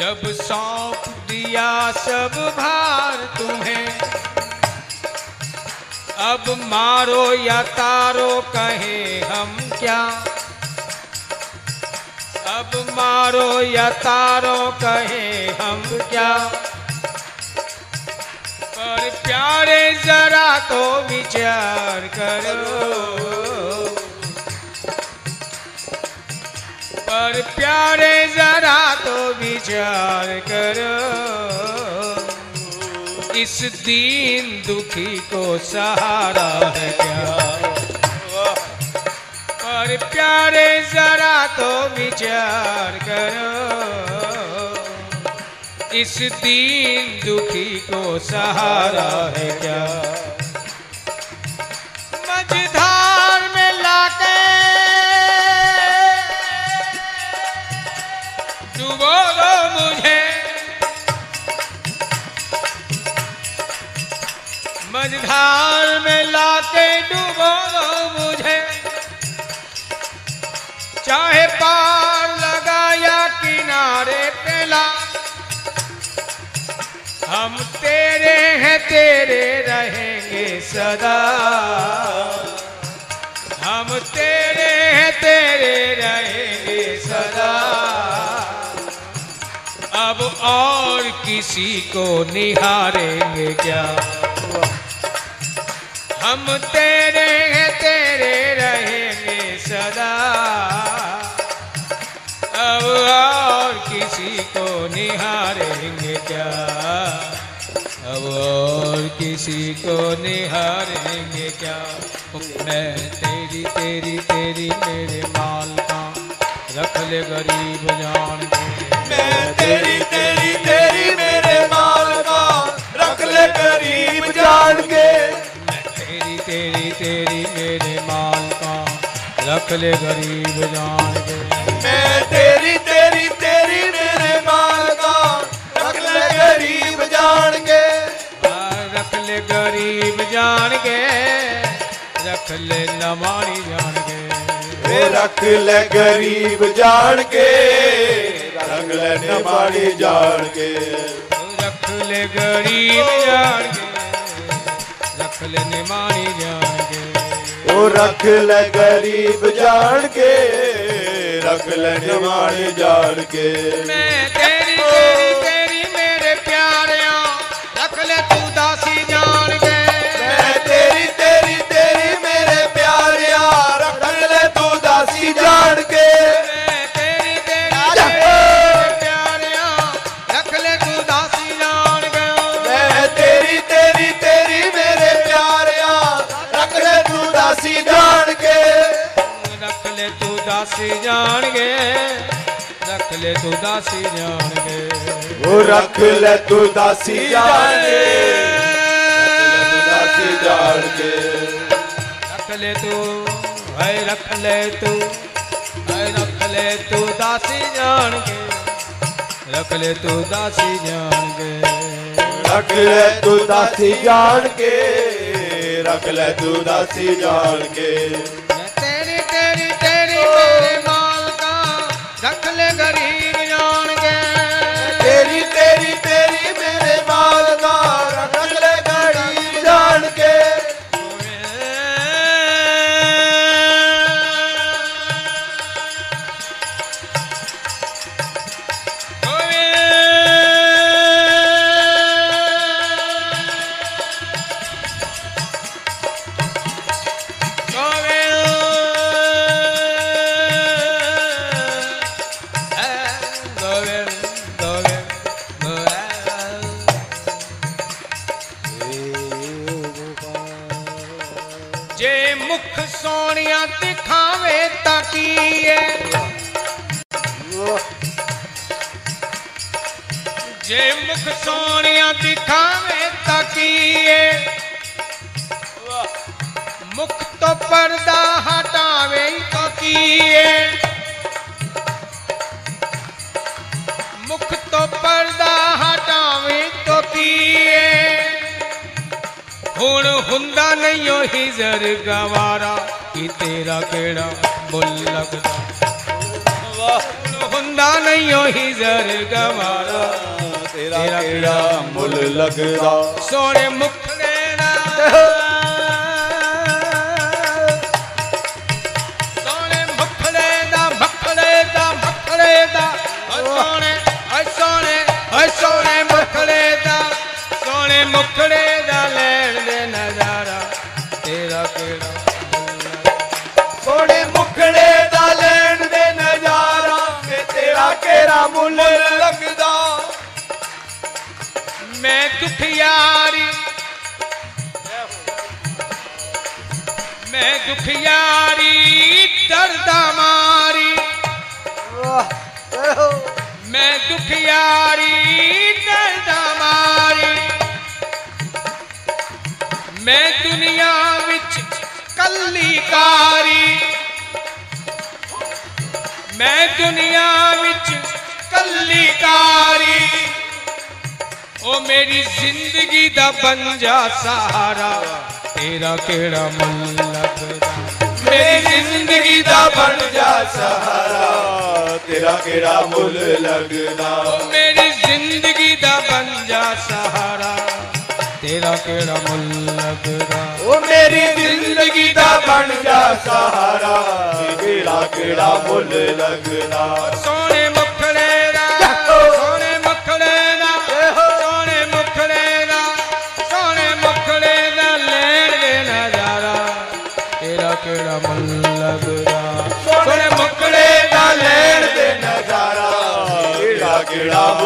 जब सौंप दिया सब भार तुम्हें, अब मारो या तारो कहे हम क्या? अब मारो या तारो कहे हम क्या? पर प्यारे जरा तो विचार करो। पर प्यारे जरा विचार करो। इस दीन दुखी को सहारा है क्या? और प्यारे जरा तो विचार करो। इस दीन दुखी को सहारा है क्या? पार लगा या किनारे पेला हम तेरे हैं, तेरे रहेंगे सदा। हम तेरे हैं, तेरे रहेंगे सदा। अब और किसी को निहारेंगे क्या? हम तेरे हैं, तेरे निहारेंगे क्या? अब और किसी को निहारेंगे क्या? मैं तेरी तेरी तेरी मेरे माल का रख ले गरीब जान के। मैं तेरी तेरी तेरी मेरे माल का रख ले गरीब जान के। मैं तेरी तेरी तेरी मेरे माल का रख ले गरीब जान के। मैं तेरी गरीब जान के रख ले नमानी जान के वे रख ले गरीब जान के रख ले निमाड़ी जान के रख ले गरीब जान के रख ले निमानी जान के ओ रख ले गरीब जान दासी जान के रख ले तू दासी जान के रख ले तू दासी जान के वो रख ले तू दासी जान के तू दासी जान के रख ले तू है रख ले तू है रख ले तू दासी जान के रख ले तू दासी जान के रख ले मुख सोनिया दिखावे ताकीए जे मुख सोनिया दिखावे ताकीए मुख तो पर्दा हटावे तो किए मुख ਹੁਣ ਹੁੰਦਾ ਨਹੀਂ ਉਹ ਹਿਜ਼ਰ ਗਵਾਰਾ ਕਿ ਤੇਰਾ ਕਿਹੜਾ ਮੁੱਲ ਲੱਗਦਾ ਹੁਣ ਮੁੰਡਾ ਨਹੀਂ ਉਹੀ ਜ਼ਰ ਗਵਾਰਾ ਤੇਰਾ ਕਿਹੜਾ ਮੁੱਲ ਲੱਗਦਾ ਸੋਹਣੇ ਮੁਖੜੇ ਦਾ मैं दुखियारी। मैं दुखियारी, दर्द मारी मैं दुखियारी, दर्द मारी मैं दुनिया विच कली कारी मैं दुनिया विच कली कारी ओ मेरी ज़िंदगी दा बन जा सहारा। तेरा केड़ा मन लगदा मेरी ज़िंदगी दा बन जा सहारा। तेरा केड़ा मुल लगदा मेरी ज़िंदगी दा बन जा सहारा। तेरा केड़ा मुल लगदा ओ मेरी ज़िंदगी दा बन जा सहारा। तेरा केड़ा मुल लगदा सोने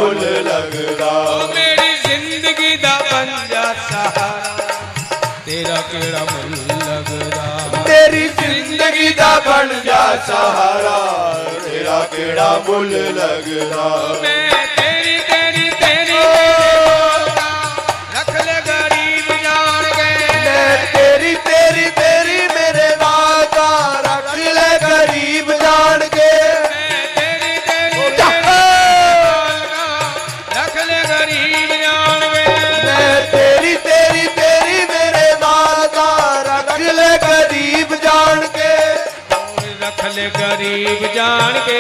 मुल लगदा मेरी ज़िंदगी दा पंजा सहारा। तेरा केड़ा मुल लगदा तेरी ज़िंदगी दा बन जा सहारा। तेरा केड़ा मुल लगदा मैं ਰੱਖ ਲੈ ਗਰੀਬ ਜਾਣ ਕੇ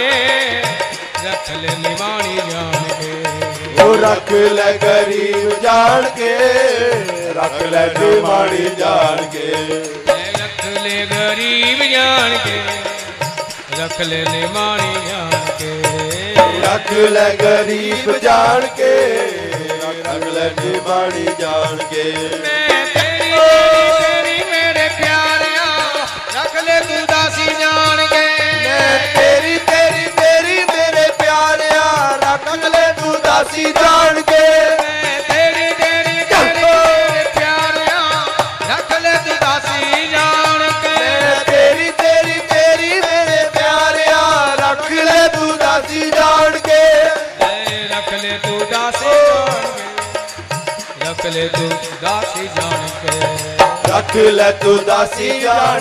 ਰੱਖ ਲੈ ਨਿਵਾਣੀ ਜਾਣ ਕੇ ਉਹ ਰੱਖ ਲੈ ਗਰੀਬ ਜਾਣ ਕੇ ਰੱਖ ਲੈ ਮਾੜੀ ਜਾਣ ਕੇ ਰੱਖ ਲੈ ਗਰੀਬ ਜਾਣ ਕੇ ਰੱਖ ਲੈ ਨਿਮਾਣੀ ਜਾਣ ਕੇ ਰੱਖ ਲੈ ਗਰੀਬ ਜਾਣ ਕੇ ਰੱਖ ਲੈ ਮਾੜੀ ਜਾਣ ਕੇ ਲੈ ਤੂੰ ਦਾਸੀ ਜਾਣ ਕੇ। ਰੱਖ ਲੈ ਤੂੰ ਦਾਸੀ ਜਾਣ ਕੇ। ਰੱਖ ਲੈ ਤੂੰ ਦਾਸੀ ਜਾਣ